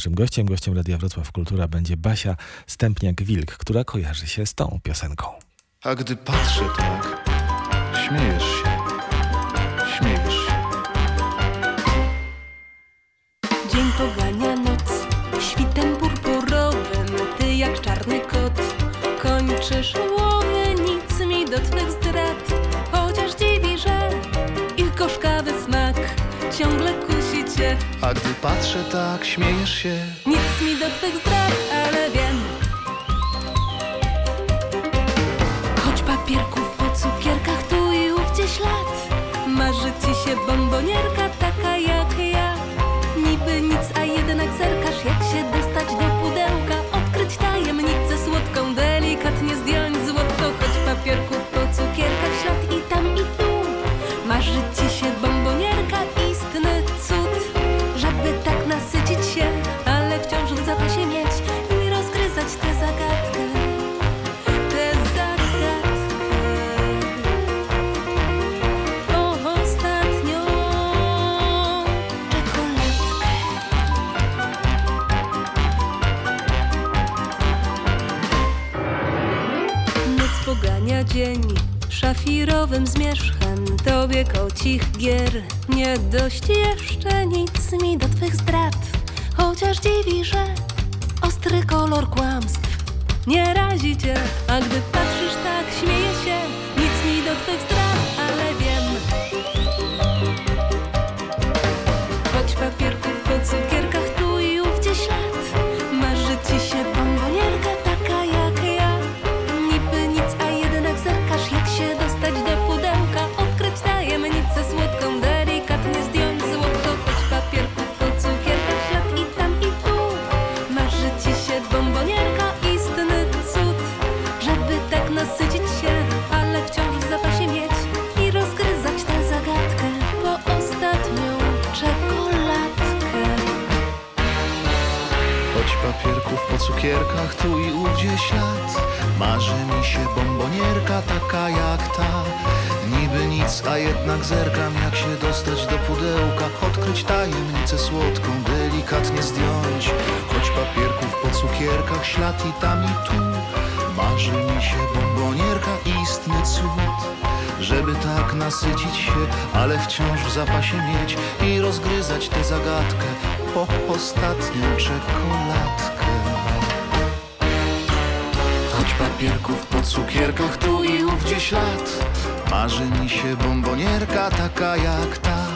Naszym gościem, gościem Radia Wrocław Kultura będzie Basia Stępniak-Wilk, która kojarzy się z tą piosenką. A gdy patrzę tak, śmiejesz się, śmiejesz się. Dzień pogania noc świtem purpurowym, ty jak czarny kot kończysz A gdy patrzę tak, śmiejesz się, Nic mi do twych zdrad, ale wiem. Choć papierków po cukierkach tu i ówdzie ślad, marzy ci się bombonierka taka jak ja. Niby nic, a jednak zerkasz, Gier. Nie dość jeszcze nic mi do Twych zdrad. Chociaż dziwi, że ostry kolor kłamstw Nie razi Cię, a gdy patrzysz tak śmieje się Nic mi do Twych zdrad, ale wiem. Choć papierków po cukierkach tu i ówdzie ślad cukierkach tu i ówdzie ślad. Marzy mi się bombonierka taka jak ta. Niby nic, a jednak zerkam jak się dostać do pudełka. Odkryć tajemnicę słodką, delikatnie zdjąć. Choć papierków po cukierkach ślad i tam i tu. Marzy mi się bombonierka, istny cud. Żeby tak nasycić się, ale wciąż w zapasie mieć i rozgryzać tę zagadkę po ostatnią czekoladkę. Papierków po cukierkach tu i ówdzie ślad, marzy mi się bombonierka taka jak ta.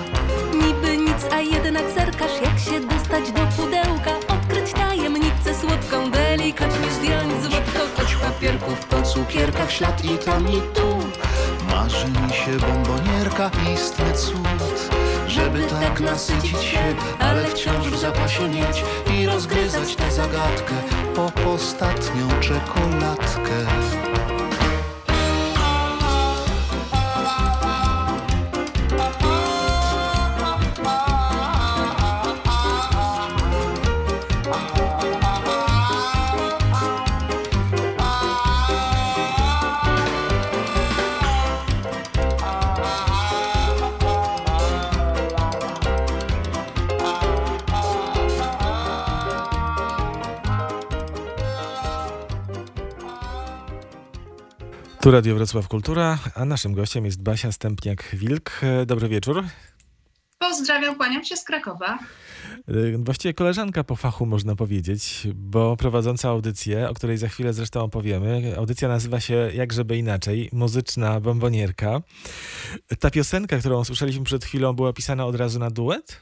Niby nic, a jednak zerkasz jak się dostać do pudełka? Odkryć tajemnicę słodką, delikatnie zdjąć złotko Choć papierków po cukierkach ślad i tam i tu. Marzy mi się bombonierka, istny cud Żeby tak nasycić się, ale wciąż w zapasie mieć I rozgryzać tę zagadkę po ostatnią czekoladkę Tu Radio Wrocław Kultura, a naszym gościem jest Basia Stępniak-Wilk. Dobry wieczór. Pozdrawiam, kłaniam się z Krakowa. E, Właściwie koleżanka po fachu można powiedzieć, bo prowadząca audycję, o której za chwilę zresztą opowiemy. Audycja nazywa się Jakżeby Inaczej, muzyczna bombonierka. Ta piosenka, którą usłyszeliśmy przed chwilą, była pisana od razu na duet?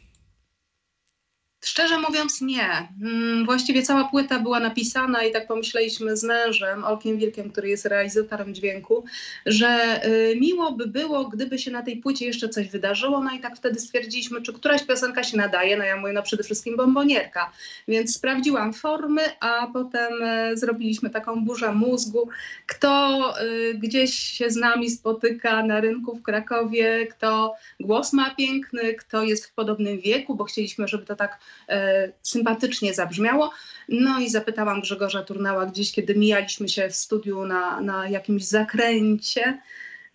Szczerze mówiąc, nie. Mm, Właściwie cała płyta była napisana i tak pomyśleliśmy z mężem, Olkiem Wilkiem, który jest realizatorem dźwięku, że y, miło by było, gdyby się na tej płycie jeszcze coś wydarzyło. No i tak wtedy stwierdziliśmy, czy któraś piosenka się nadaje. No ja mówię, no przede wszystkim bombonierka. Więc sprawdziłam formy, a potem e, zrobiliśmy taką burzę mózgu. Kto y, gdzieś się z nami spotyka na rynku w Krakowie, kto głos ma piękny, kto jest w podobnym wieku, bo chcieliśmy, żeby to tak sympatycznie zabrzmiało. No i zapytałam Grzegorza Turnała gdzieś, kiedy mijaliśmy się w studiu na, na jakimś zakręcie,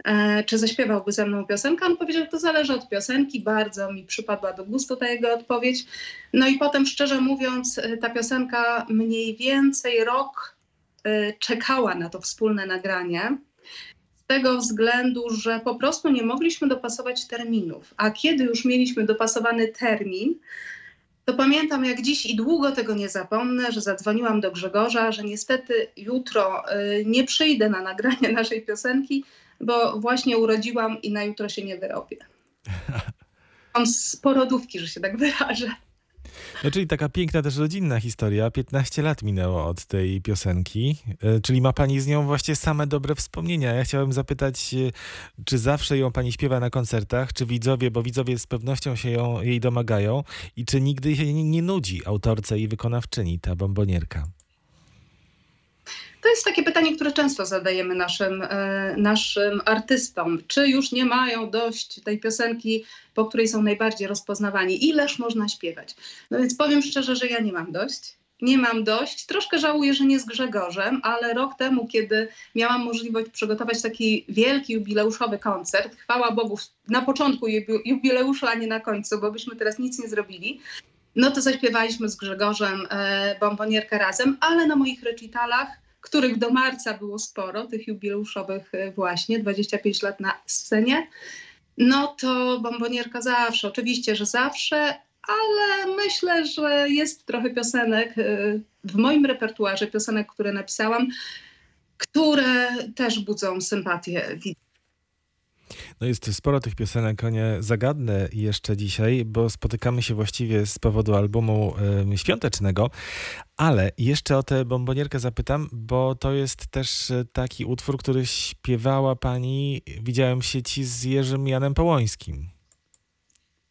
e, czy zaśpiewałby ze mną piosenkę. On powiedział, że to zależy od piosenki, bardzo mi przypadła do gustu ta jego odpowiedź. No i potem, szczerze mówiąc, e, ta piosenka mniej więcej rok e, czekała na to wspólne nagranie. Z tego względu, że po prostu nie mogliśmy dopasować terminów. A kiedy już mieliśmy dopasowany termin, to pamiętam jak dziś i długo tego nie zapomnę, że zadzwoniłam do Grzegorza, że niestety jutro y, nie przyjdę na nagranie naszej piosenki, bo właśnie urodziłam i na jutro się nie wyrobię. Mam z porodówki, że się tak wyrażę. No, czyli taka piękna też rodzinna historia. 15 lat minęło od tej piosenki, e, czyli ma pani z nią właśnie same dobre wspomnienia. Ja chciałem zapytać, e, czy zawsze ją pani śpiewa na koncertach, czy widzowie, bo widzowie z pewnością się ją, jej domagają i czy nigdy się nie, nie nudzi autorce i wykonawczyni ta bombonierka? To jest takie pytanie, które często zadajemy naszym, e, naszym artystom. Czy już nie mają dość tej piosenki, po której są najbardziej rozpoznawani? Ileż można śpiewać? No więc powiem szczerze, że ja nie mam dość. Nie mam dość. Troszkę żałuję, że nie z Grzegorzem, ale rok temu, kiedy miałam możliwość przygotować taki wielki jubileuszowy koncert, chwała Bogu, na początku jubileuszu, a nie na końcu, bo byśmy teraz nic nie zrobili, no to zaśpiewaliśmy z Grzegorzem e, bombonierkę razem, ale na moich recitalach których do marca było sporo, tych jubileuszowych e, właśnie, 25 lat na scenie, no to bombonierka zawsze, oczywiście, że zawsze, ale myślę, że jest trochę piosenek e, w moim repertuarze, piosenek, które napisałam, które też budzą sympatię widzów. No jest sporo tych piosenek, o nie zagadnę jeszcze dzisiaj, bo spotykamy się właściwie z powodu albumu y, świątecznego, ale jeszcze o tę bombonierkę zapytam, bo to jest też e, taki utwór, który śpiewała pani, widziałem w sieci z Jerzym Janem Połońskim.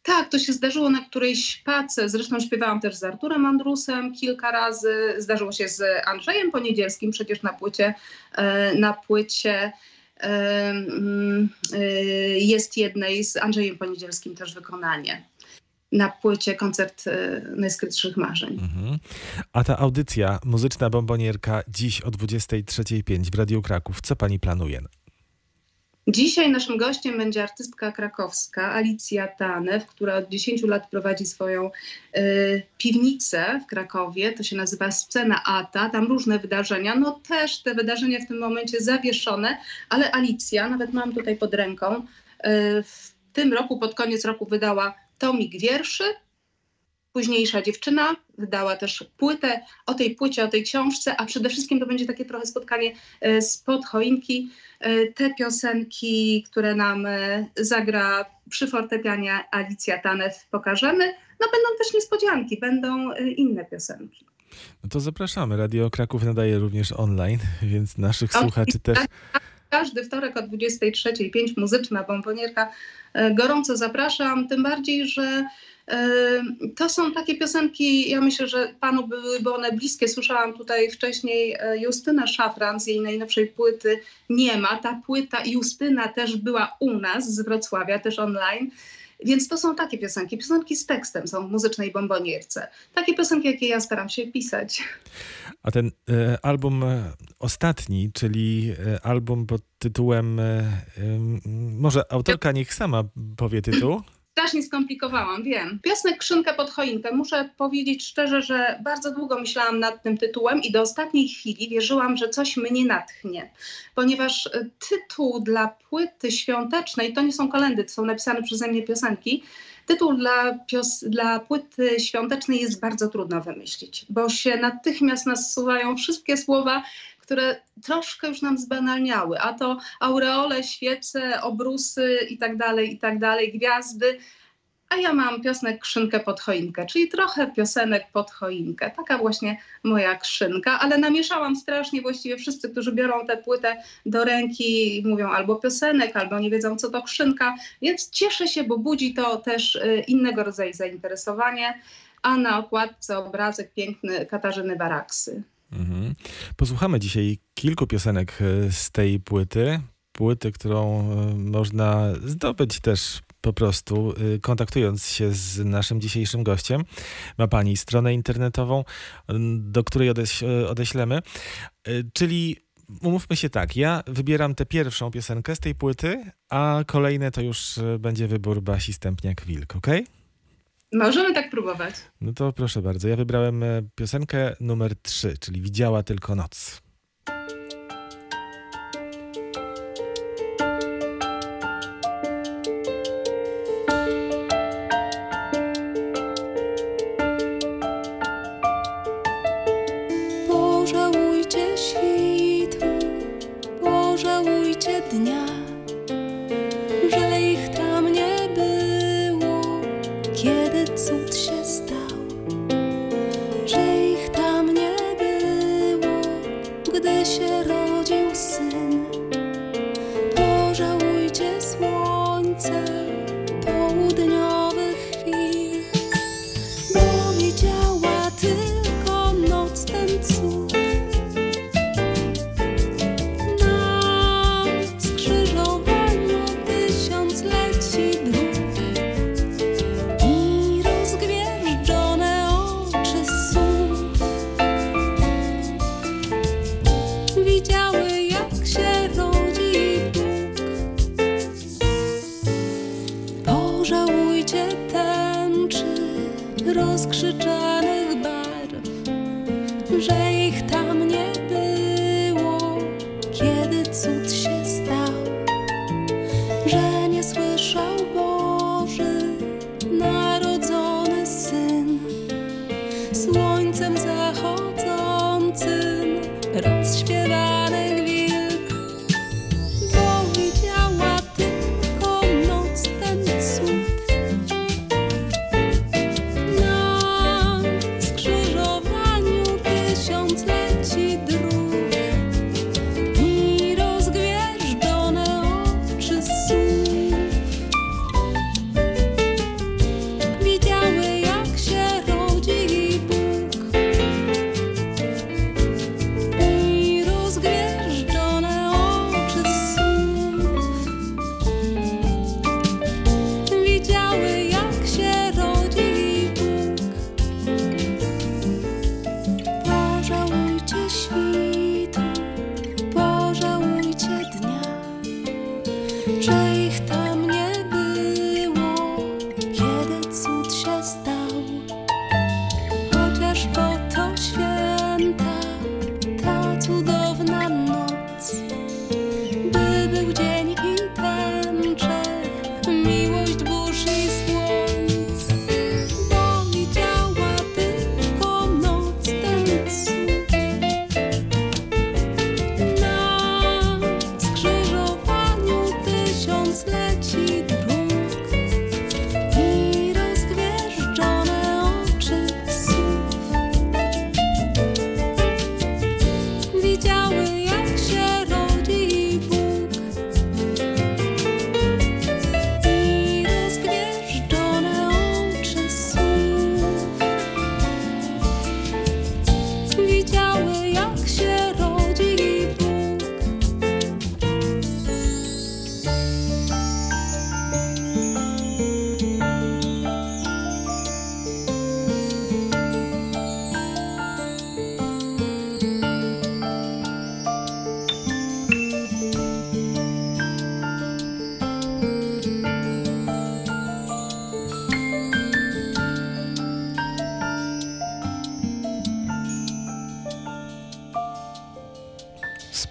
Tak, to się zdarzyło na którejś pace. Zresztą śpiewałam też z Arturem Andrusem kilka razy. Zdarzyło się z Andrzejem Poniedzielskim przecież na płycie, e, na płycie jest jednej z Andrzejem Poniedzielskim też wykonanie na płycie koncert y, najskrytszych marzeń. Mhm. A ta audycja muzyczna bombonierka dziś o 23.05 w Radiu Kraków. Co pani planuje? Dzisiaj naszym gościem będzie artystka krakowska Alicja Tanew, która od 10 lat prowadzi swoją y, piwnicę w Krakowie. To się nazywa Scena Ata. Tam różne wydarzenia. No też te wydarzenia w tym momencie zawieszone, ale Alicja, nawet mam tutaj pod ręką, y, w tym roku, pod koniec roku wydała tomik wierszy późniejsza dziewczyna wydała też płytę o tej płycie, o tej książce, a przede wszystkim to będzie takie trochę spotkanie e, spod choinki. E, te piosenki, które nam e, zagra przy fortepianie Alicja Tanew pokażemy, no będą też niespodzianki, będą inne piosenki. No to zapraszamy. Radio Kraków nadaje również online, więc naszych o, słuchaczy też... Każdy wtorek o 23.05 muzyczna bombonierka. Gorąco zapraszam, tym bardziej, że to są takie piosenki, ja myślę, że panu byłyby one bliskie. Słyszałam tutaj wcześniej e, Justyna Szafran z jej najnowszej płyty Nie ma. Ta płyta Justyna też była u nas z Wrocławia, też online. Więc to są takie piosenki. Piosenki z tekstem są w muzycznej bombonierce. Takie piosenki, jakie ja staram się pisać. A ten e, album e, ostatni, czyli e, album pod tytułem, e, może autorka niech sama powie tytuł strasznie skomplikowałam, wiem. Piosnek Krzynkę pod choinkę. Muszę powiedzieć szczerze, że bardzo długo myślałam nad tym tytułem i do ostatniej chwili wierzyłam, że coś mnie natchnie. Ponieważ e, tytuł dla płyty świątecznej, to nie są kolendy, to są napisane przeze mnie piosenki, Tytuł dla, pios, dla płyty świątecznej jest bardzo trudno wymyślić, bo się natychmiast nasuwają wszystkie słowa, które troszkę już nam zbanalniały, a to aureole, świece, obrusy i tak dalej, i tak dalej, gwiazdy. A ja mam piosenek Krzynkę pod choinkę, czyli trochę piosenek pod choinkę. Taka właśnie moja krzynka, ale namieszałam strasznie właściwie wszyscy, którzy biorą tę płytę do ręki mówią albo piosenek, albo nie wiedzą co to krzynka, więc cieszę się, bo budzi to też y, innego rodzaju zainteresowanie. A na okładce obrazek piękny Katarzyny Baraksy. Mhm. Posłuchamy dzisiaj kilku piosenek e, z tej płyty. Płyty, którą e, można zdobyć też po prostu e, kontaktując się z naszym dzisiejszym gościem. Ma pani stronę internetową, do której odeś odeślemy. Czyli umówmy się tak, ja wybieram tę pierwszą piosenkę z tej płyty, a kolejne to już będzie wybór Basi Stępniak-Wilk, okej? Możemy tak próbować. No to proszę bardzo, ja wybrałem e, piosenkę numer 3, czyli Widziała tylko noc. Pożałujcie świtu,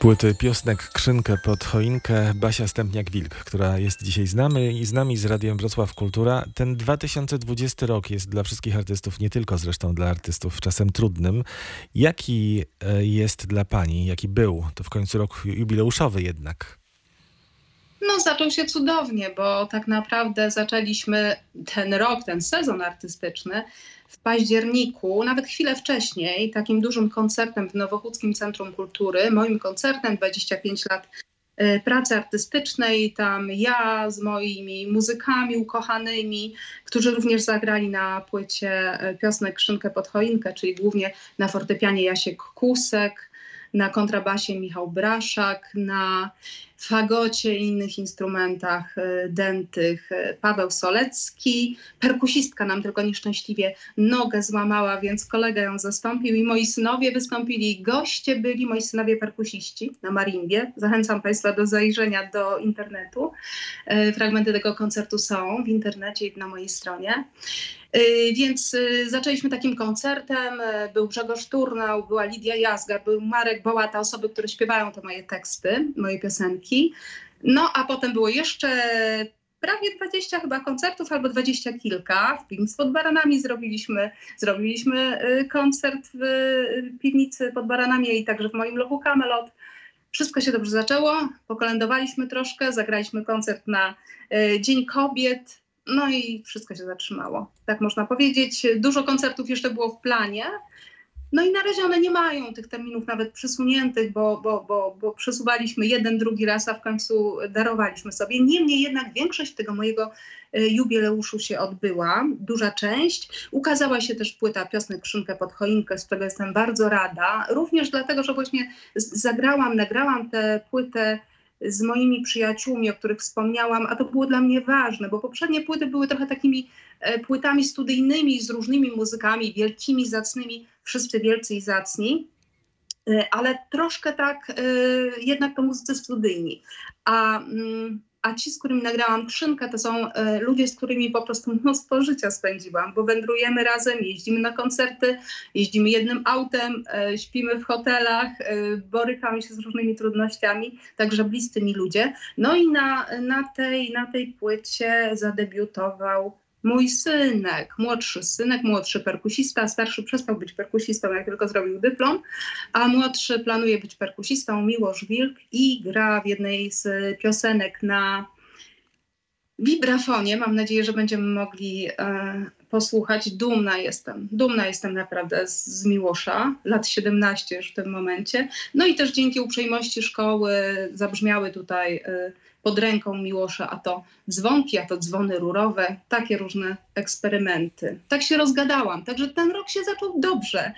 płyty Piosnek Krzynkę pod choinkę Basia Stępniak-Wilk, która jest dzisiaj z nami i z nami z Radiem Wrocław Kultura. Ten 2020 rok jest dla wszystkich artystów, nie tylko zresztą dla artystów, czasem trudnym. Jaki e, jest dla Pani, jaki był? To w końcu rok jubileuszowy jednak. No, zaczął się cudownie, bo tak naprawdę zaczęliśmy ten rok, ten sezon artystyczny w październiku, nawet chwilę wcześniej, takim dużym koncertem w Nowochódzkim Centrum Kultury, moim koncertem 25 lat y, pracy artystycznej. Tam ja z moimi muzykami ukochanymi, którzy również zagrali na płycie y, piosenek Krzynkę pod choinkę, czyli głównie na fortepianie Jasiek Kusek, na kontrabasie Michał Braszak, na fagocie i innych instrumentach e, dętych e, Paweł Solecki. Perkusistka nam tylko nieszczęśliwie nogę złamała, więc kolega ją zastąpił i moi synowie wystąpili. Goście byli moi synowie perkusiści na marimbie. Zachęcam Państwa do zajrzenia do internetu. E, fragmenty tego koncertu są w internecie i na mojej stronie. Więc zaczęliśmy takim koncertem. Był Grzegorz Turnał, była Lidia Jazgar, był Marek Bołata, osoby, które śpiewają te moje teksty, moje piosenki. No a potem było jeszcze prawie 20 chyba koncertów albo 20 kilka. W piwnicy pod Baranami zrobiliśmy, zrobiliśmy koncert w piwnicy pod Baranami i także w moim lochu Camelot. Wszystko się dobrze zaczęło, pokolędowaliśmy troszkę, zagraliśmy koncert na Dzień Kobiet, no i wszystko się zatrzymało, tak można powiedzieć. Dużo koncertów jeszcze było w planie. No i na razie one nie mają tych terminów nawet przesuniętych, bo, bo, bo, bo przesuwaliśmy jeden, drugi raz, a w końcu darowaliśmy sobie. Niemniej jednak większość tego mojego e, jubileuszu się odbyła, duża część. Ukazała się też płyta Piosnek Krzynkę pod choinkę, z którego jestem bardzo rada. Również dlatego, że właśnie zagrałam, nagrałam tę płytę z moimi przyjaciółmi, o których wspomniałam, a to było dla mnie ważne, bo poprzednie płyty były trochę takimi e, płytami studyjnymi z różnymi muzykami, wielkimi, zacnymi, wszyscy wielcy i zacni, e, ale troszkę tak e, jednak to muzycy studyjni. A mm, a ci, z którymi nagrałam Krzynkę, to są e, ludzie, z którymi po prostu mnóstwo życia spędziłam, bo wędrujemy razem, jeździmy na koncerty, jeździmy jednym autem, e, śpimy w hotelach, e, borykamy się z różnymi trudnościami, także bliscy mi ludzie. No i na, na, tej, na tej płycie zadebiutował mój synek, młodszy synek, młodszy perkusista, starszy przestał być perkusistą, jak tylko zrobił dyplom, a młodszy planuje być perkusistą, Miłosz Wilk i gra w jednej z piosenek na wibrafonie. Mam nadzieję, że będziemy mogli e, posłuchać. Dumna jestem, dumna jestem naprawdę z, z Miłosza, lat 17 już w tym momencie. No i też dzięki uprzejmości szkoły zabrzmiały tutaj e, pod ręką Miłosza, a to dzwonki, a to dzwony rurowe, takie różne eksperymenty. Tak się rozgadałam, także ten rok się zaczął dobrze.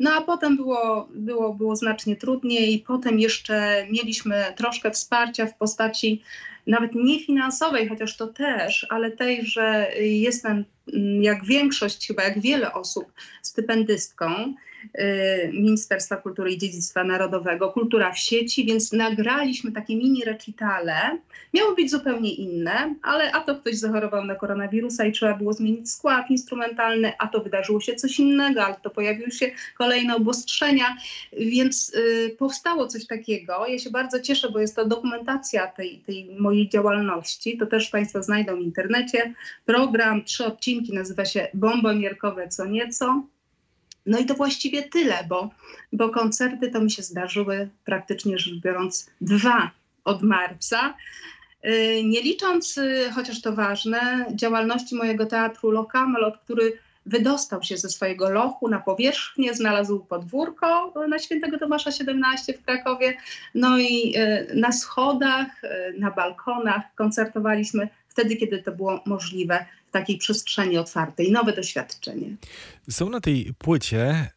No a potem było, było, było znacznie trudniej. Potem jeszcze mieliśmy troszkę wsparcia w postaci nawet nie finansowej, chociaż to też, ale tej, że jestem mm, jak większość, chyba jak wiele osób, stypendystką. Y, Ministerstwa Kultury i Dziedzictwa Narodowego, Kultura w sieci, więc nagraliśmy takie mini recitale. Miały być zupełnie inne, ale a to ktoś zachorował na koronawirusa i trzeba było zmienić skład instrumentalny, a to wydarzyło się coś innego, ale to pojawiły się kolejne obostrzenia, więc y, powstało coś takiego. Ja się bardzo cieszę, bo jest to dokumentacja tej, tej mojej działalności. To też Państwo znajdą w internecie. Program, trzy odcinki, nazywa się Bombonierkowe co nieco. No i to właściwie tyle, bo, bo koncerty to mi się zdarzyły praktycznie rzecz biorąc dwa od marca. Y, nie licząc, y, chociaż to ważne, działalności mojego teatru Lokamelot, który wydostał się ze swojego lochu na powierzchnię, znalazł podwórko na Świętego Tomasza 17 w Krakowie. No i y, na schodach, na balkonach koncertowaliśmy wtedy, kiedy to było możliwe takiej przestrzeni otwartej, nowe doświadczenie. Są na tej płycie e,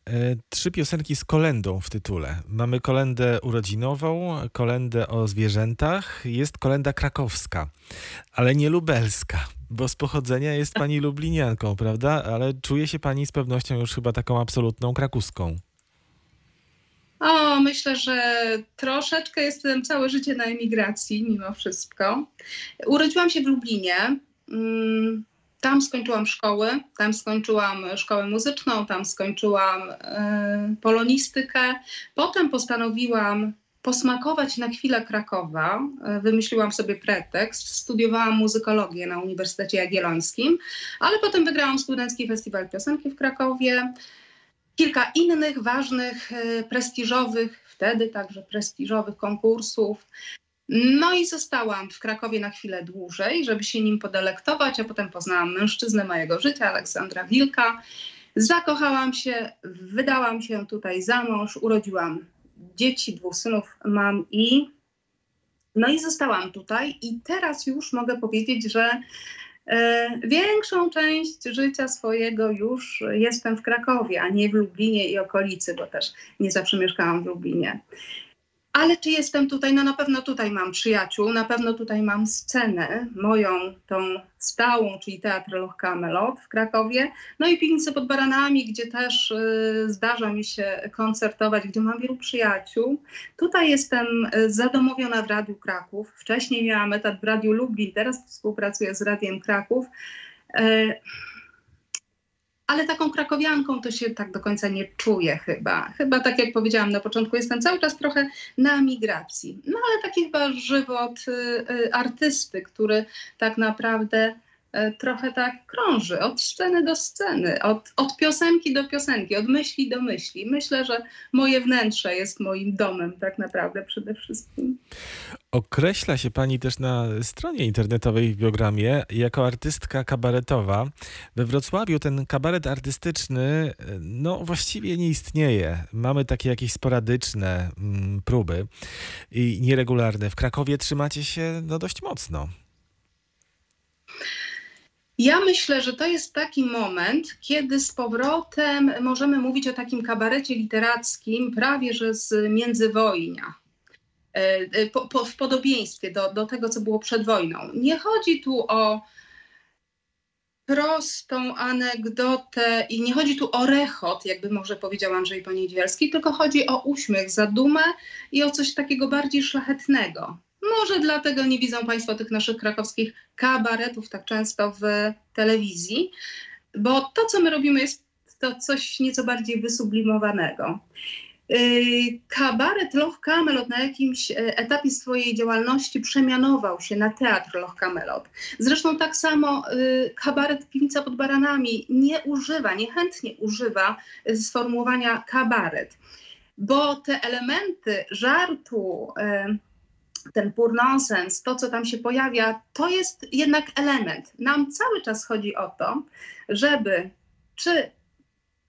trzy piosenki z kolendą w tytule. Mamy kolendę urodzinową, kolendę o zwierzętach, jest kolenda krakowska, ale nie lubelska, bo z pochodzenia jest pani lublinianką, prawda? Ale czuje się pani z pewnością już chyba taką absolutną krakuską. O, myślę, że troszeczkę jestem całe życie na emigracji, mimo wszystko. Urodziłam się w Lublinie. Mm, tam skończyłam szkoły, tam skończyłam szkołę muzyczną, tam skończyłam y, polonistykę. Potem postanowiłam posmakować na chwilę Krakowa. E, wymyśliłam sobie pretekst. Studiowałam muzykologię na Uniwersytecie Jagiellońskim, ale potem wygrałam Studencki Festiwal Piosenki w Krakowie. Kilka innych ważnych, e, prestiżowych, wtedy także prestiżowych konkursów. No i zostałam w Krakowie na chwilę dłużej, żeby się nim podelektować, a potem poznałam mężczyznę mojego życia, Aleksandra Wilka. Zakochałam się, wydałam się tutaj za mąż, urodziłam dzieci, dwóch synów mam i no i zostałam tutaj i teraz już mogę powiedzieć, że e, większą część życia swojego już jestem w Krakowie, a nie w Lublinie i okolicy, bo też nie zawsze mieszkałam w Lublinie. Ale czy jestem tutaj? No na pewno tutaj mam przyjaciół, na pewno tutaj mam scenę, moją tą stałą, czyli Teatr Loch Camelot w Krakowie, no i piwnicę pod Baranami, gdzie też y, zdarza mi się koncertować, gdzie mam wielu przyjaciół. Tutaj jestem y, zadomowiona w Radiu Kraków. Wcześniej miałam etat w Radiu Lublin, teraz współpracuję z Radiem Kraków. Y, ale taką krakowianką to się tak do końca nie czuję chyba. Chyba tak jak powiedziałam na początku, jestem cały czas trochę na migracji. No ale taki chyba żywot y, y, artysty, który tak naprawdę y, trochę tak krąży od sceny do sceny, od, od piosenki do piosenki, od myśli do myśli. Myślę, że moje wnętrze jest moim domem tak naprawdę przede wszystkim. Określa się pani też na stronie internetowej w biogramie jako artystka kabaretowa. We Wrocławiu ten kabaret artystyczny no właściwie nie istnieje. Mamy takie jakieś sporadyczne mm, próby i nieregularne. W Krakowie trzymacie się no dość mocno. Ja myślę, że to jest taki moment, kiedy z powrotem możemy mówić o takim kabarecie literackim prawie że z międzywojnia. E, e, po, po, w podobieństwie do, do tego, co było przed wojną. Nie chodzi tu o prostą anegdotę i nie chodzi tu o rechot, jakby może powiedział Andrzej Poniedzielski, tylko chodzi o uśmiech, zadumę i o coś takiego bardziej szlachetnego. Może dlatego nie widzą Państwo tych naszych krakowskich kabaretów tak często w telewizji, bo to, co my robimy, jest to coś nieco bardziej wysublimowanego. Y, kabaret Loch Camelot na jakimś e, etapie swojej działalności przemianował się na teatr Loch Camelot. Zresztą tak samo y, kabaret Piwnica pod Baranami nie używa, niechętnie używa sformułowania kabaret, bo te elementy żartu, ten pur nonsens, to co tam się pojawia, to jest jednak element. Nam cały czas chodzi o to, żeby czy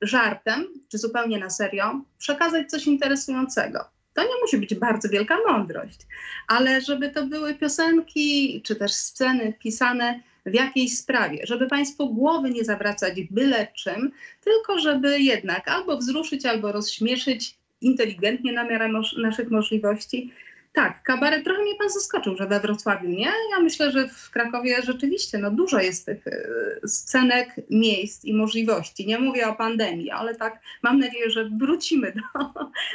żartem, czy zupełnie na serio, przekazać coś interesującego. To nie musi być bardzo wielka mądrość, ale żeby to były piosenki, czy też sceny pisane w jakiejś sprawie, żeby Państwo głowy nie zawracać byle czym, tylko żeby jednak albo wzruszyć, albo rozśmieszyć inteligentnie na miarę naszych możliwości, tak, kabaret trochę mnie pan zaskoczył, że we Wrocławiu, nie? Ja myślę, że w Krakowie rzeczywiście no, dużo jest tych y, scenek, miejsc i możliwości. Nie mówię o pandemii, ale tak mam nadzieję, że wrócimy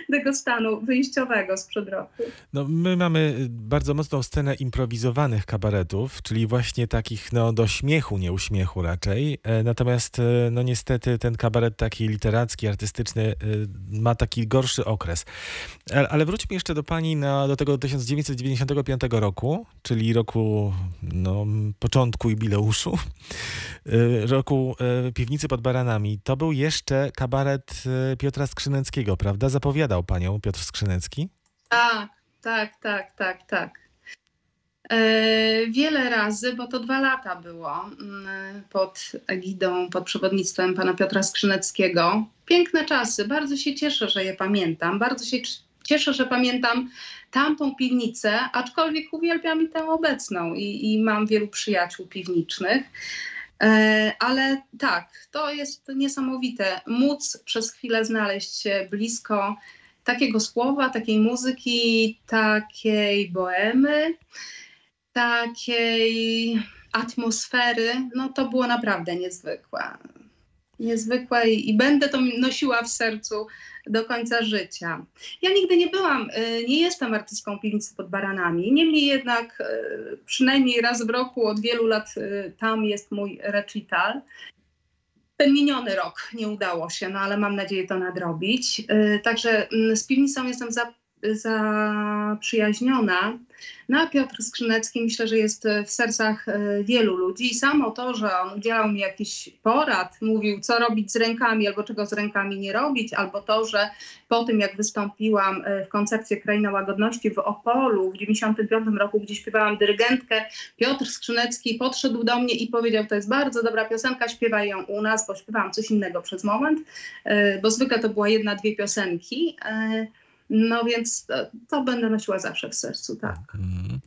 do tego stanu wyjściowego sprzed roku. No, my mamy bardzo mocną scenę improwizowanych kabaretów, czyli właśnie takich no, do śmiechu, nie uśmiechu raczej. E, natomiast e, no niestety ten kabaret taki literacki, artystyczny e, ma taki gorszy okres. Ale wróćmy jeszcze do pani, na, do tego do 1995 roku, czyli roku no, początku jubileuszu, y, roku y, Piwnicy pod Baranami, to był jeszcze kabaret y, Piotra Skrzyneckiego, prawda? Zapowiadał panią Piotr Skrzynecki? Tak, tak, tak, tak, tak. E, wiele razy, bo to dwa lata było mm, pod egidą, pod przewodnictwem pana Piotra Skrzyneckiego. Piękne czasy, bardzo się cieszę, że je pamiętam. Bardzo się cieszę, że pamiętam tamtą piwnicę, aczkolwiek uwielbiam i tę obecną i, i mam wielu przyjaciół piwniczych. E, ale tak, to jest niesamowite móc przez chwilę znaleźć się blisko takiego słowa, takiej muzyki, takiej boemy, takiej atmosfery. No to było naprawdę niezwykłe. Niezwykłe i, i będę to nosiła w sercu do końca życia. Ja nigdy nie byłam, y, nie jestem artystką piwnicy pod baranami, niemniej jednak y, przynajmniej raz w roku od wielu lat y, tam jest mój recital. Ten miniony rok nie udało się, no ale mam nadzieję to nadrobić. Także mm, z piwnicą jestem zaprzyjaźniona. No Piotr Skrzynecki myślę, że jest w sercach e, wielu ludzi i samo to, że on udzielał mi jakichś porad, mówił co robić z rękami albo czego z rękami nie robić, albo to, że po tym jak wystąpiłam e, w koncepcji Kraina Łagodności w Opolu w 95 roku, gdzie śpiewałam dyrygentkę, Piotr Skrzynecki podszedł do mnie i powiedział, to jest bardzo dobra piosenka, śpiewaj ją u nas, bo śpiewałam coś innego przez moment, e, bo zwykle to była jedna, dwie piosenki. No więc to, to będę nosiła zawsze w sercu, tak. Mhm.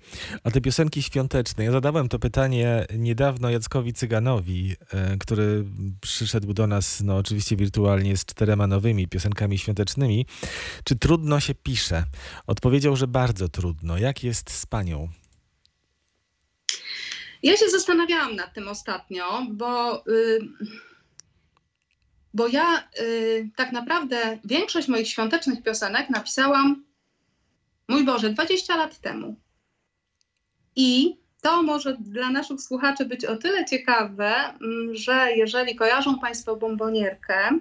A te piosenki świąteczne, ja zadałem to pytanie niedawno Jackowi Cyganowi, e, który przyszedł do nas, no oczywiście wirtualnie z czterema nowymi piosenkami świątecznymi. Czy trudno się pisze? Odpowiedział, że bardzo trudno. Jak jest z panią? Ja się zastanawiałam nad tym ostatnio, bo, y, bo ja y, tak naprawdę większość moich świątecznych piosenek napisałam, mój Boże, 20 lat temu. I to może dla naszych słuchaczy być o tyle ciekawe, mm, że jeżeli kojarzą Państwo bombonierkę,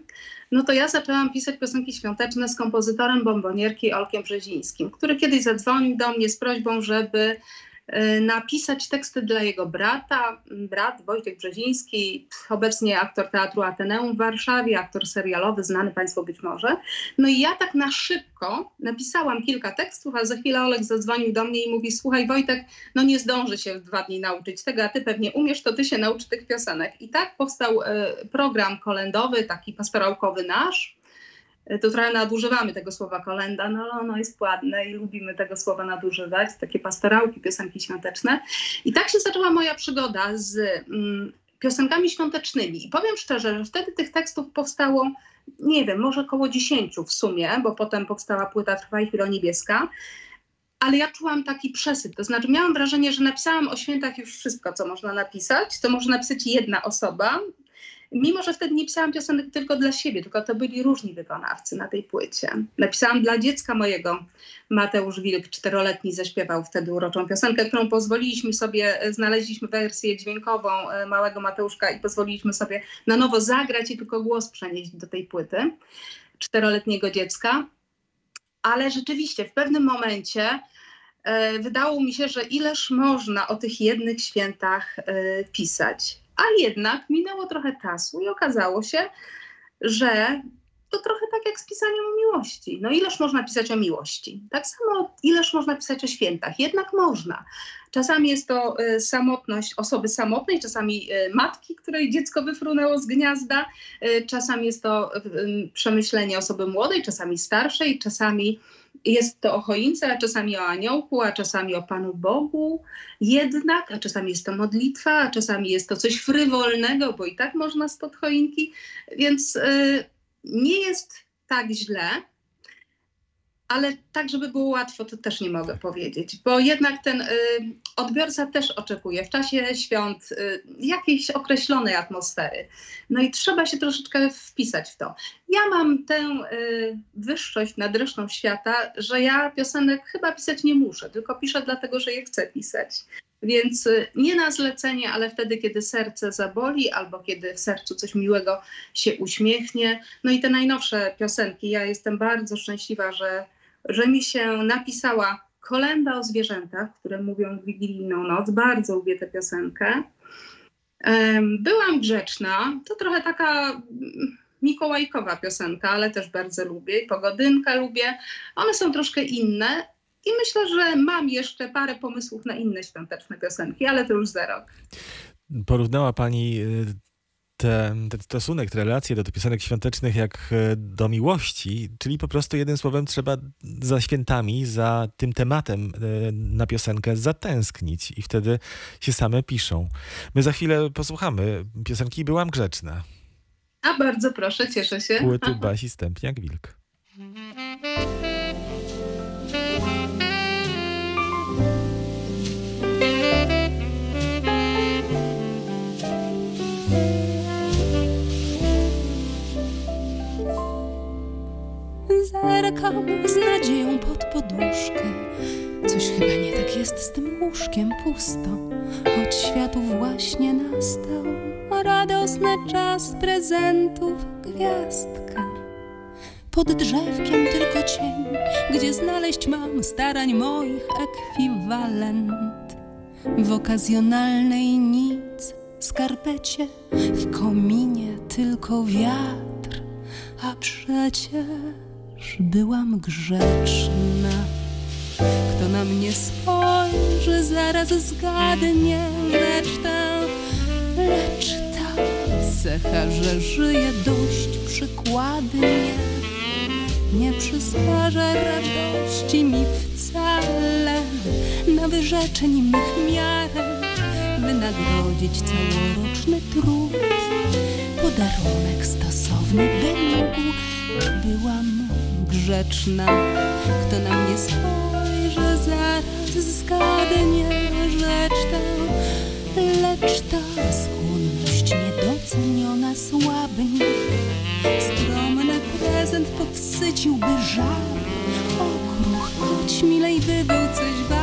no to ja zaczęłam pisać piosenki świąteczne z kompozytorem bombonierki Olkiem Brzezińskim, który kiedyś zadzwonił do mnie z prośbą, żeby napisać teksty dla jego brata. Brat Wojciech Brzeziński, obecnie aktor Teatru Ateneum w Warszawie, aktor serialowy, znany Państwu być może. No i ja tak na szybko napisałam kilka tekstów, a za chwilę Olek zadzwonił do mnie i mówi, słuchaj Wojtek, no nie zdąży się w dwa dni nauczyć tego, a ty pewnie umiesz, to ty się naucz tych piosenek. I tak powstał e, program kolendowy, taki pastorałkowy nasz. E, To trochę nadużywamy tego słowa kolenda, no ale ono jest ładne i lubimy tego słowa nadużywać, takie pastorałki, piosenki świąteczne. I tak się zaczęła moja przygoda z mm, piosenkami świątecznymi. I powiem szczerze, że wtedy tych tekstów powstało, nie wiem, może około 10 w sumie, bo potem powstała płyta Trwa i chwila niebieska. Ale ja czułam taki przesyt, to znaczy miałam wrażenie, że napisałam o świętach już wszystko, co można napisać. To może napisać jedna osoba, mimo że wtedy nie pisałam piosenek tylko dla siebie, tylko to byli różni wykonawcy na tej płycie. Napisałam dla dziecka mojego. Mateusz Wilk, czteroletni, zaśpiewał wtedy uroczą piosenkę, którą pozwoliliśmy sobie, e, znaleźliśmy wersję dźwiękową e, małego Mateuszka i pozwoliliśmy sobie na nowo zagrać i tylko głos przenieść do tej płyty czteroletniego dziecka. Ale rzeczywiście w pewnym momencie e, wydało mi się, że ileż można o tych jednych świętach pisać. A jednak minęło trochę czasu i okazało się, że to trochę tak jak z pisaniem o miłości. No ileż można pisać o miłości? Tak samo ileż można pisać o świętach? Jednak można. Czasami jest to e, samotność osoby samotnej, czasami e, matki, której dziecko wyfrunęło z gniazda, e, czasami jest to przemyślenie osoby młodej, czasami starszej, czasami jest to o choince, a czasami o aniołku, a czasami o Panu Bogu. Jednak, a czasami jest to modlitwa, a czasami jest to coś frywolnego, bo i tak można spod choinki, więc y, nie jest tak źle, ale tak, żeby było łatwo, to też nie mogę powiedzieć, bo jednak ten y, odbiorca też oczekuje w czasie świąt y, jakiejś określonej atmosfery. No i trzeba się troszeczkę wpisać w to. Ja mam tę y, wyższość nad resztą świata, że ja piosenek chyba pisać nie muszę, tylko piszę dlatego, że je chcę pisać. Więc y, nie na zlecenie, ale wtedy, kiedy serce zaboli, albo kiedy w sercu coś miłego się uśmiechnie. No i te najnowsze piosenki. Ja jestem bardzo szczęśliwa, że, że mi się napisała kolenda o zwierzętach, które mówią w Wigilijną Noc. Bardzo lubię tę piosenkę. Byłam grzeczna. To trochę taka mikołajkowa piosenka, ale też bardzo lubię. Pogodynkę lubię. One są troszkę inne. I myślę, że mam jeszcze parę pomysłów na inne świąteczne piosenki, ale to już za rok. Porównała pani y, te, ten stosunek, te relacje do tych piosenek świątecznych jak y, do miłości, czyli po prostu jednym słowem trzeba za świętami, za tym tematem y, na piosenkę zatęsknić i wtedy się same piszą. My za chwilę posłuchamy piosenki Byłam grzeczna. A bardzo proszę, cieszę się. Płyty Basi Stępniak-Wilk. Z nadzieją pod poduszkę. Coś chyba nie tak jest z tym łóżkiem pusto. Choć światów właśnie nastał radosny czas prezentów gwiazdka. Pod drzewkiem tylko cień, gdzie znaleźć mam starań moich ekwiwalent. W okazjonalnej nic, skarpecie, w kominie tylko wiatr, a przecież byłam grzeczna. Kto na mnie spojrzy, zaraz zgadnie, lecz ta, lecz ta cecha, że żyje dość przykładnie. nie przysparza radości mi wcale na wyrzeczeń mych miarę wynagrodzić całoroczny trud. Podarunek stosowny by mógł, byłam grzeczna. Kto na mnie spojrzy, zaraz zgadnie rzecz tę, lecz ta skłonność niedoceniona słabnie. Skromny prezent podsyciłby żar, okruch, choć milej by był coś wart.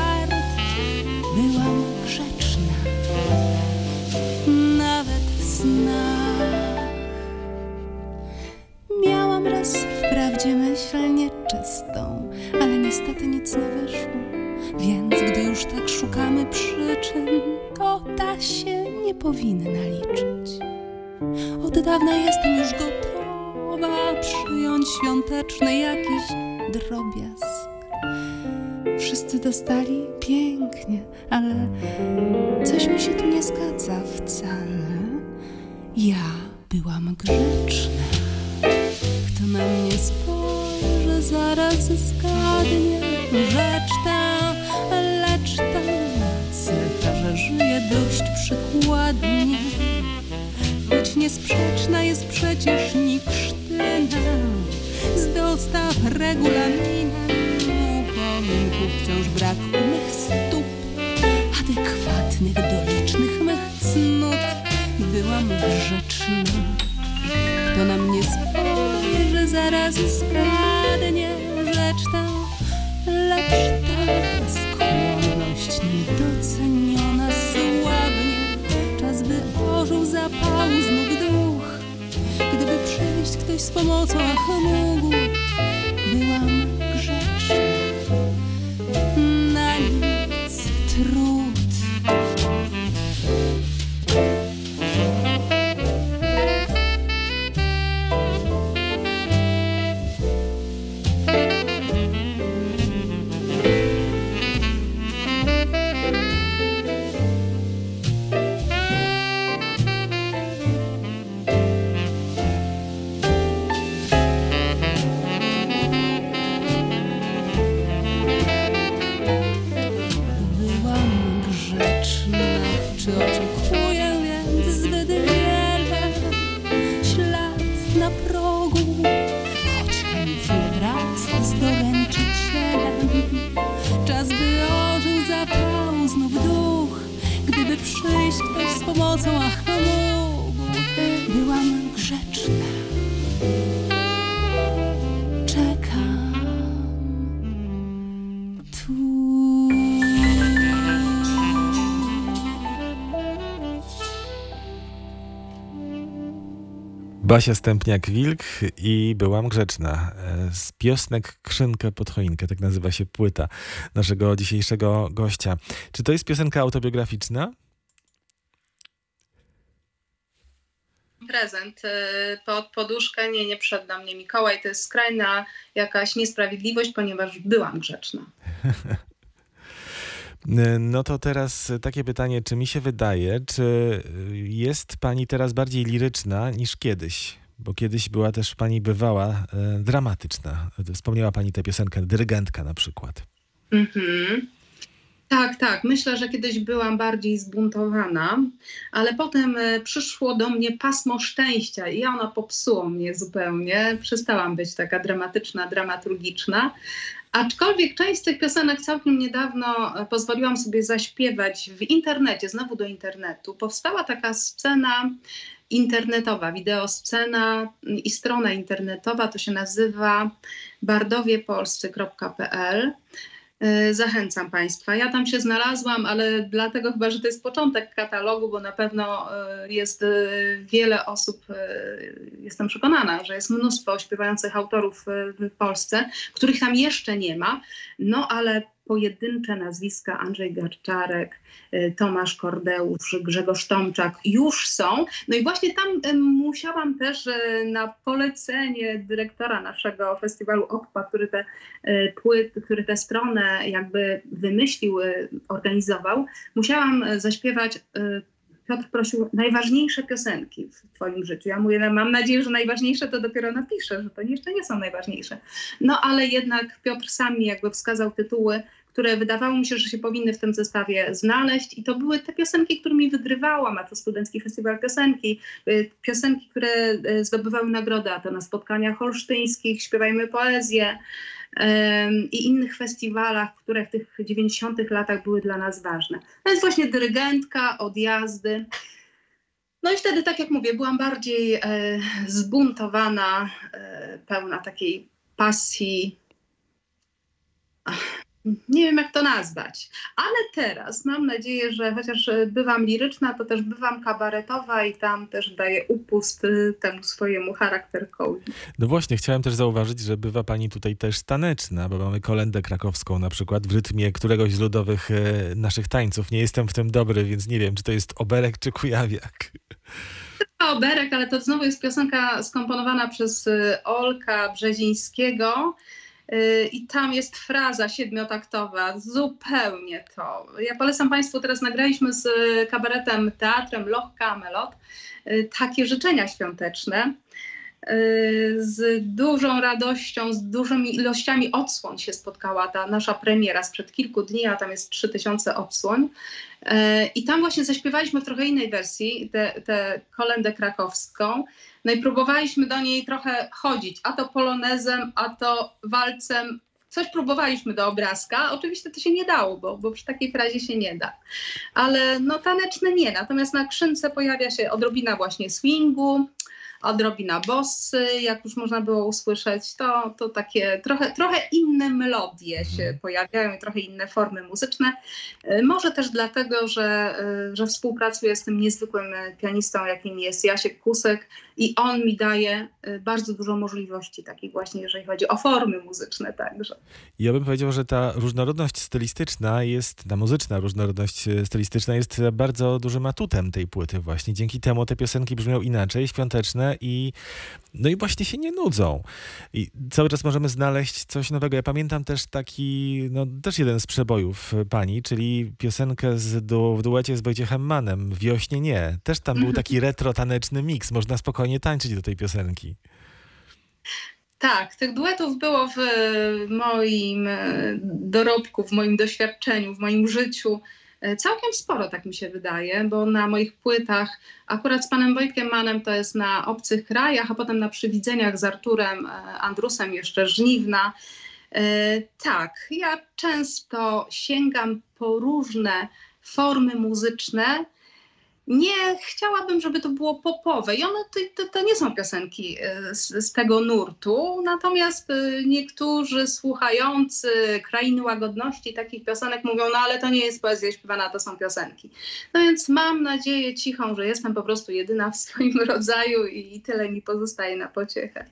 Wprawdzie myśl nieczystą, ale niestety nic nie wyszło. Więc gdy już tak szukamy przyczyn, to ta się nie powinna liczyć. Od dawna jestem już gotowa przyjąć świąteczny jakiś drobiazg. Wszyscy dostali pięknie, ale coś mi się tu nie zgadza wcale. Ja byłam grzeczna. Kto na mnie spojrzy, zaraz zgadnie. Rzecz ta, lecz ta cecha, że żyje dość przykładnie. Choć niesprzeczna jest przecież Niksztyna z dostaw regulaminem. Upominku wciąż brak mych stóp adekwatnych do licznych mych cnót. Byłam grzeczna. Kto na mnie spojrzy zaraz zgadnie z pomocą, ach mógł, byłam Basia Stępniak-Wilk i Byłam Grzeczna. E, Z piosnek Krzynkę pod choinkę, tak nazywa się płyta naszego dzisiejszego gościa. Czy to jest piosenka autobiograficzna? prezent y, pod poduszkę. Nie, nie przyszedł do mnie Mikołaj. To jest skrajna jakaś niesprawiedliwość, ponieważ byłam grzeczna. E, No to teraz takie pytanie, czy mi się wydaje, czy jest pani teraz bardziej liryczna niż kiedyś? Bo kiedyś była też pani bywała e, dramatyczna. Wspomniała pani tę piosenkę, dyrygentka na przykład. Mhm. Tak, tak. Myślę, że kiedyś byłam bardziej zbuntowana, ale potem e, przyszło do mnie pasmo szczęścia i ono popsuło mnie zupełnie. Przestałam być taka dramatyczna, dramaturgiczna. Aczkolwiek część z tych piosenek całkiem niedawno e, pozwoliłam sobie zaśpiewać w internecie, znowu do internetu. Powstała taka scena internetowa, wideoscena i strona internetowa, to się nazywa bardowiepolscy.pl. Y, Zachęcam Państwa. Ja tam się znalazłam, ale dlatego chyba, że to jest początek katalogu, bo na pewno y, jest y, wiele osób, jestem przekonana, że jest mnóstwo śpiewających autorów w Polsce, których tam jeszcze nie ma, no ale pojedyncze nazwiska Andrzej Garczarek, y, Tomasz Kordeusz, Grzegorz Tomczak już są. No i właśnie tam musiałam też y, na polecenie dyrektora naszego festiwalu OKPA, który te y, płyt, który tę stronę jakby wymyślił, organizował, musiałam zaśpiewać Piotr prosił najważniejsze piosenki w twoim życiu. Ja mówię, no, mam nadzieję, że najważniejsze to dopiero napiszę, że to jeszcze nie są najważniejsze. No ale jednak Piotr sam mi jakby wskazał tytuły, które wydawało mi się, że się powinny w tym zestawie znaleźć i to były te piosenki, którymi wygrywałam, a to Studencki Festiwal Piosenki, y, piosenki, które y, zdobywały nagrodę, a to na spotkaniach holsztyńskich, Śpiewajmy Poezję, i innych festiwalach, które w tych 90. latach były dla nas ważne. To jest właśnie dyrygentka, odjazdy. No i wtedy, tak jak mówię, byłam bardziej e, zbuntowana, e, pełna takiej pasji. Nie wiem jak to nazwać, ale teraz mam nadzieję, że chociaż bywam liryczna, to też bywam kabaretowa i tam też daję upust y, temu swojemu charakterkowi. No właśnie, chciałem też zauważyć, że bywa pani tutaj też taneczna, bo mamy kolendę krakowską na przykład w rytmie któregoś z ludowych e, naszych tańców. Nie jestem w tym dobry, więc nie wiem, czy to jest oberek czy kujawiak. Oberek, ale to znowu jest piosenka skomponowana przez y, Olka Brzezińskiego. Y, I tam jest fraza siedmiotaktowa, zupełnie to. Ja polecam Państwu, teraz nagraliśmy z kabaretem Teatrem Loch Kamelot y, takie życzenia świąteczne. Y, z dużą radością, z dużymi ilościami odsłon się spotkała ta nasza premiera sprzed kilku dni, a tam jest 3000 odsłon. I tam właśnie zaśpiewaliśmy w trochę innej wersji tę kolendę krakowską. No i próbowaliśmy do niej trochę chodzić, a to polonezem, a to walcem. Coś próbowaliśmy do obrazka. Oczywiście to się nie dało, bo, bo przy takiej frazie się nie da. Ale no taneczne nie. Natomiast na krzynce pojawia się odrobina właśnie swingu, odrobina bossy, jak już można było usłyszeć, to, to takie trochę, trochę inne melodie się mhm. pojawiają i trochę inne formy muzyczne. Y, może też dlatego, że, y, że współpracuję z tym niezwykłym pianistą, jakim jest Jasiek Kusek i on mi daje y, bardzo dużo możliwości takich właśnie, jeżeli chodzi o formy muzyczne także. Ja bym powiedział, że ta różnorodność stylistyczna jest, ta muzyczna różnorodność stylistyczna jest bardzo dużym atutem tej płyty właśnie. Dzięki temu te piosenki brzmią inaczej, świąteczne, i no i właśnie się nie nudzą. I cały czas możemy znaleźć coś nowego. Ja pamiętam też taki, no też jeden z przebojów pani, czyli piosenkę z du w duecie z Wojciechem Manem, Wiośnie nie. Też tam był taki retro taneczny miks. Można spokojnie tańczyć do tej piosenki. Tak, tych duetów było w moim e, dorobku, w moim doświadczeniu, w moim życiu całkiem sporo, tak mi się wydaje, bo na moich płytach, akurat z panem Wojtkiem Manem to jest na obcych krajach, a potem na przywidzeniach z Arturem e, Andrusem jeszcze Żniwna. E, tak, ja często sięgam po różne formy muzyczne, nie chciałabym, żeby to było popowe. I one to, to, to nie są piosenki e, z, z, tego nurtu. Natomiast e, niektórzy słuchający krainy łagodności takich piosenek mówią, no ale to nie jest poezja śpiewana, to są piosenki. No więc mam nadzieję cichą, że jestem po prostu jedyna w swoim rodzaju i, tyle mi pozostaje na pociechę.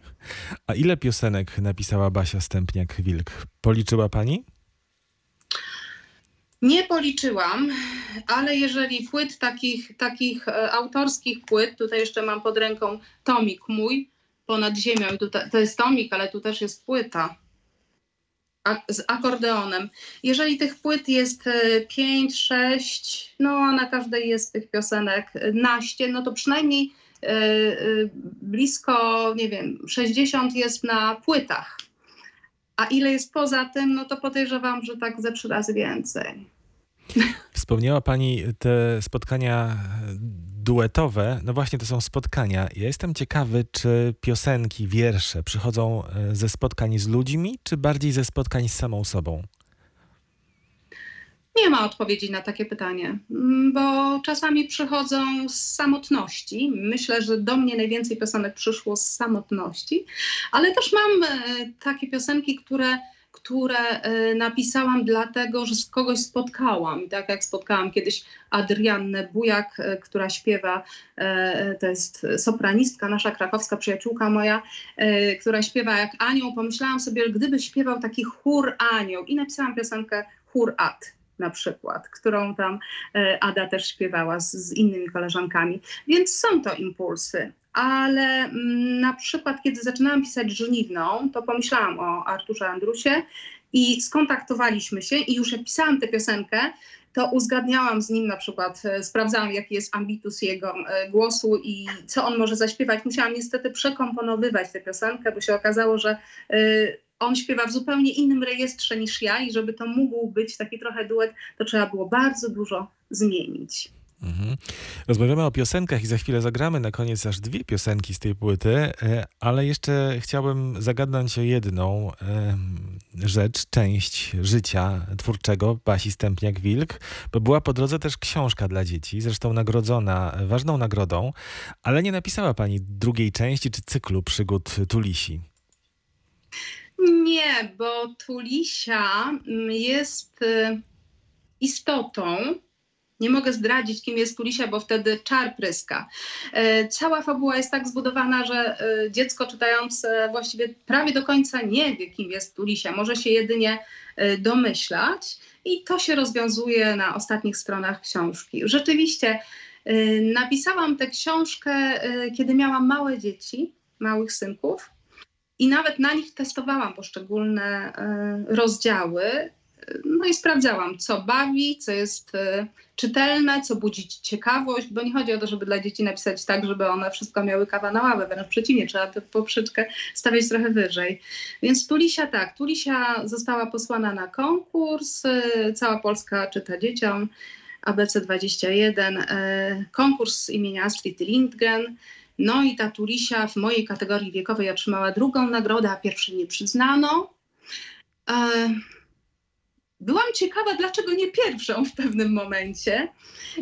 A ile piosenek napisała Basia Stępniak-Wilk? Policzyła pani? Nie policzyłam, ale jeżeli płyt takich, takich e, autorskich płyt, tutaj jeszcze mam pod ręką tomik mój, ponad ziemią, to jest tomik, ale tu też jest płyta z akordeonem. Jeżeli tych płyt jest 5, e, 6, no a na każdej jest tych piosenek naście, no to przynajmniej y, blisko, nie wiem, 60 jest na płytach. A ile jest poza tym, no to podejrzewam, że tak ze trzy razy więcej. Wspomniała Pani te spotkania duetowe. No właśnie, to są spotkania. Ja jestem ciekawy, czy piosenki, wiersze przychodzą e, ze spotkań z ludźmi, czy bardziej ze spotkań z samą sobą? Nie ma odpowiedzi na takie pytanie, mm, bo czasami przychodzą z samotności. Myślę, że do mnie najwięcej piosenek przyszło z samotności, ale też mam e, takie piosenki, które które e, napisałam dlatego, że kogoś spotkałam. Tak jak spotkałam kiedyś Adriannę Bujak, e, która śpiewa, to jest sopranistka, nasza krakowska przyjaciółka moja, która śpiewa jak anioł. Pomyślałam sobie, gdyby śpiewał taki chór anioł i napisałam piosenkę Chór Ad na przykład, którą tam e, Ada też śpiewała z, z innymi koleżankami. Więc są to impulsy ale mm, na przykład kiedy zaczynałam pisać Żniwną, to pomyślałam o Arturze Andrusie I skontaktowaliśmy się i już jak pisałam tę piosenkę, to uzgadniałam z nim na przykład, e, sprawdzałam jaki jest ambitus jego e, głosu i co on może zaśpiewać. Musiałam niestety przekomponowywać tę piosenkę, bo się okazało, że on śpiewa w zupełnie innym rejestrze niż ja i żeby to mógł być taki trochę duet, to trzeba było bardzo dużo zmienić. Mhm. Rozmawiamy o piosenkach i za chwilę zagramy na koniec aż dwie piosenki z tej płyty, e, ale jeszcze chciałbym zagadnąć o jedną rzecz, część życia twórczego Basi Stępniak-Wilk, bo była po drodze też książka dla dzieci, zresztą nagrodzona ważną nagrodą, ale nie napisała pani drugiej części czy cyklu przygód Tulisi. Nie, bo Tulisia mm, jest y, istotą. Nie mogę zdradzić, kim jest Tulisia, bo wtedy czar pryska. E, Cała fabuła jest tak zbudowana, że e, dziecko czytające właściwie prawie do końca nie wie, kim jest Tulisia. Może się jedynie e, domyślać i to się rozwiązuje na ostatnich stronach książki. Rzeczywiście e, napisałam tę książkę, e, kiedy miałam małe dzieci, małych synków. I nawet na nich testowałam poszczególne e, rozdziały. No i sprawdzałam, co bawi, co jest e, czytelne, co budzi ciekawość, bo nie chodzi o to, żeby dla dzieci napisać tak, żeby one wszystko miały kawa na ławę, wręcz przeciwnie, trzeba tę poprzeczkę stawiać trochę wyżej. Więc Tulisia tak, Tulisia została posłana na konkurs, e, cała Polska czyta dzieciom, ABC21, e, konkurs imienia Astrid Lindgren, no i ta Tulisia w mojej kategorii wiekowej otrzymała drugą nagrodę, a pierwszej nie przyznano. E, Byłam ciekawa, dlaczego nie pierwszą w pewnym momencie.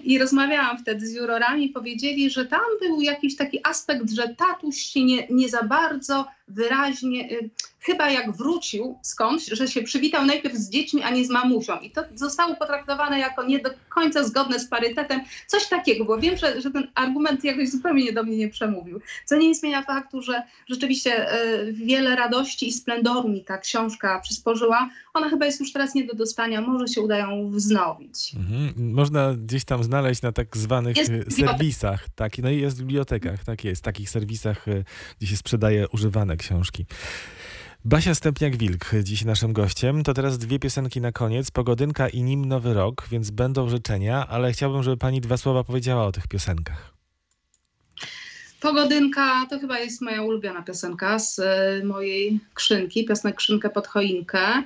I rozmawiałam wtedy z jurorami, powiedzieli, że tam był jakiś taki aspekt, że tatuś się nie, nie za bardzo wyraźnie, y, chyba jak wrócił skądś, że się przywitał najpierw z dziećmi, a nie z mamusią. I to zostało potraktowane jako nie do końca zgodne z parytetem. Coś takiego, bo wiem, że, że ten argument jakoś zupełnie nie do mnie nie przemówił. Co nie zmienia faktu, że rzeczywiście y, wiele radości i splendoru mi ta książka przysporzyła. Ona chyba jest już teraz nie do dostania, może się uda ją wznowić. Mhm. Można gdzieś tam znaleźć na tak zwanych bibliotekach. serwisach, tak, no i jest w bibliotekach, tak jest, takich serwisach, gdzie się sprzedaje używane książki. Basia Stępniak-Wilk dziś naszym gościem. To teraz dwie piosenki na koniec. Pogodynka i nim nowy rok, więc będą życzenia, ale chciałbym, żeby pani dwa słowa powiedziała o tych piosenkach. Pogodynka to chyba jest moja ulubiona piosenka z e, mojej krzynki, piosenek Krzynkę pod choinkę.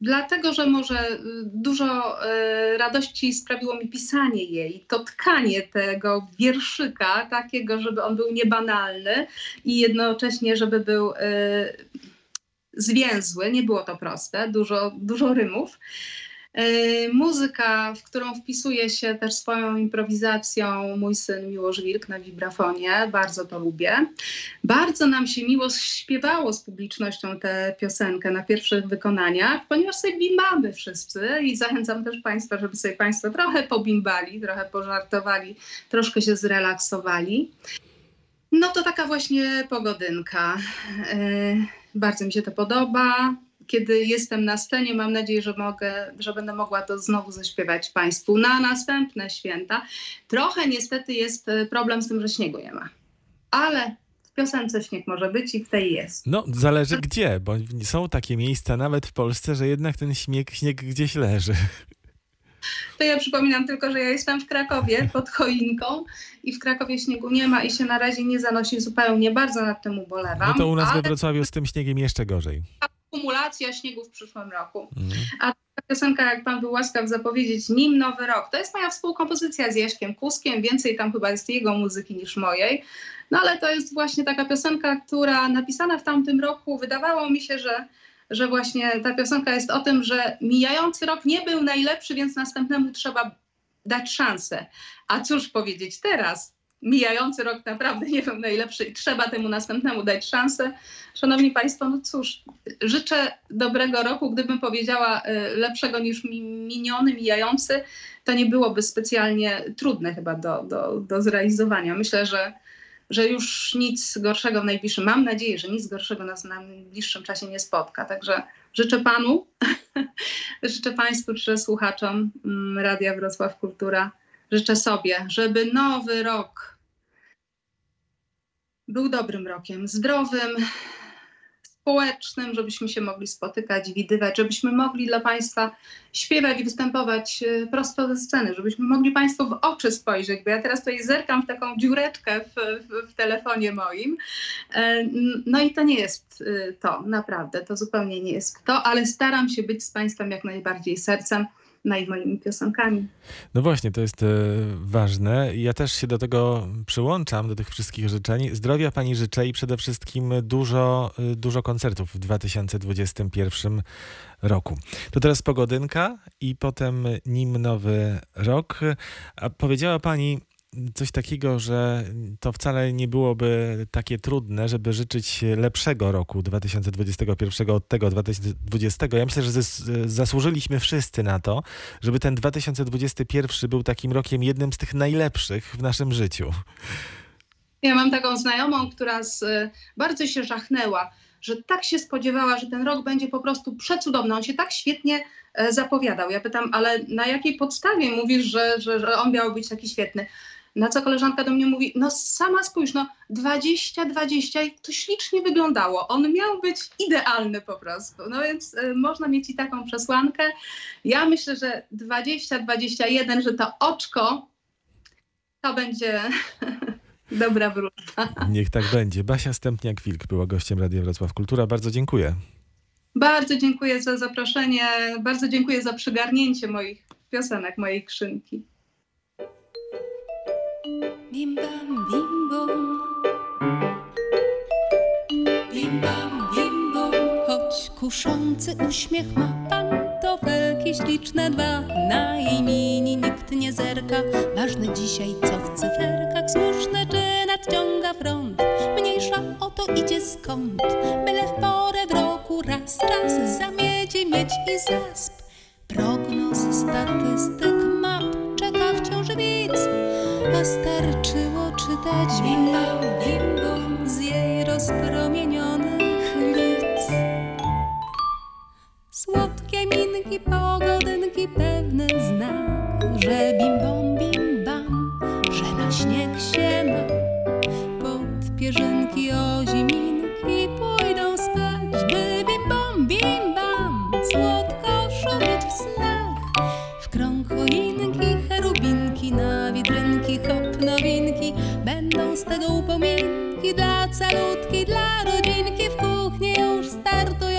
Dlatego, że może e, dużo e, radości sprawiło mi pisanie jej, to tkanie tego wierszyka, takiego, żeby on był niebanalny i jednocześnie, żeby był e, zwięzły. Nie było to proste, dużo, dużo rymów. E, Muzyka, w którą wpisuje się też swoją improwizacją mój syn Miłosz Wilk na wibrafonie, bardzo to lubię. Bardzo nam się miło śpiewało z publicznością tę piosenkę na pierwszych wykonaniach, ponieważ sobie bimbamy wszyscy i zachęcam też Państwa, żeby sobie Państwo trochę pobimbali, trochę pożartowali, troszkę się zrelaksowali. No to taka właśnie pogodynka. E, Bardzo mi się to podoba kiedy jestem na scenie, mam nadzieję, że mogę, że będę mogła to znowu zaśpiewać Państwu na następne święta. Trochę niestety jest e, problem z tym, że śniegu nie ma. Ale w piosence śnieg może być i w tej jest. No, zależy gdzie, bo są takie miejsca nawet w Polsce, że jednak ten śnieg, śnieg gdzieś leży. To ja przypominam tylko, że ja jestem w Krakowie pod choinką i w Krakowie śniegu nie ma i się na razie nie zanosi zupełnie. Bardzo nad tym ubolewam. No to u nas we ale Wrocławiu z tym śniegiem jeszcze gorzej. Akumulacja śniegu w przyszłym roku. Mhm. Ta piosenka, jak pan był łaskaw zapowiedzieć, nim nowy rok. To jest moja współkompozycja z Jaśkiem Kuskiem. Więcej tam chyba jest jego muzyki niż mojej. No ale to jest właśnie taka piosenka, która napisana w tamtym roku. Wydawało mi się, że, że właśnie ta piosenka jest o tym, że mijający rok nie był najlepszy, więc następnemu trzeba dać szansę. A cóż powiedzieć teraz? Mijający rok naprawdę nie był najlepszy i trzeba temu następnemu dać szansę. Szanowni Państwo, no cóż, życzę dobrego roku. Gdybym powiedziała y, lepszego niż mi- miniony, mijający, to nie byłoby specjalnie trudne chyba do, do, do zrealizowania. Myślę, że, że już nic gorszego w najbliższym, mam nadzieję, że nic gorszego nas w najbliższym czasie nie spotka. Także życzę Panu, życzę Państwu czy słuchaczom mm, Radia Wrocław Kultura, życzę sobie, żeby nowy rok był dobrym rokiem, zdrowym, społecznym, żebyśmy się mogli spotykać, widywać, żebyśmy mogli dla Państwa śpiewać i występować e, prosto ze sceny, żebyśmy mogli Państwu w oczy spojrzeć, bo ja teraz tutaj zerkam w taką dziureczkę w, w, w telefonie moim. E, No i to nie jest e, to, naprawdę, to zupełnie nie jest to, ale staram się być z Państwem jak najbardziej sercem, no i moimi piosenkami. No właśnie, to jest e, ważne. Ja też się do tego przyłączam, do tych wszystkich życzeń. Zdrowia pani życzę i przede wszystkim dużo, e, dużo koncertów w 2021 roku. To teraz pogodynka i potem nim nowy rok. A powiedziała pani coś takiego, że to wcale nie byłoby takie trudne, żeby życzyć lepszego roku 2021 od tego 2020. Ja myślę, że zas- zasłużyliśmy wszyscy na to, żeby ten 2021 był takim rokiem jednym z tych najlepszych w naszym życiu. Ja mam taką znajomą, która z, y, bardzo się żachnęła, że tak się spodziewała, że ten rok będzie po prostu przecudowny. On się tak świetnie e, zapowiadał. Ja pytam, ale na jakiej podstawie mówisz, że, że, że on miał być taki świetny? Na co koleżanka do mnie mówi, no sama spójrz, no 20-20 i to ślicznie wyglądało. On miał być idealny po prostu. No więc y, można mieć i taką przesłankę. Ja myślę, że 20-21, że to oczko to będzie dobra wróżba. Niech tak będzie. Basia Stępniak-Wilk była gościem Radia Wrocław Kultura. Bardzo dziękuję. Bardzo dziękuję za zaproszenie, bardzo dziękuję za przygarnięcie moich piosenek, mojej krzynki. Kuszący uśmiech ma pantofelki śliczne dwa Na mini nikt nie zerka. Ważne dzisiaj co w cyferkach Słuszne czy nadciąga front? Mniejsza o to idzie skąd. Byle w porę w roku raz raz Zamieci mieć i zasp. Prognoz statystyk map Czeka wciąż widz starczyło czytać bum z jej rozpromienionych lic. Słodkie minki, pogodynki, pewny znak, że bim bom, bim bam, że na śnieg się ma. Pod pierzynki oziminki z tego upominki dla calutki, dla rodzinki w kuchni już startuje.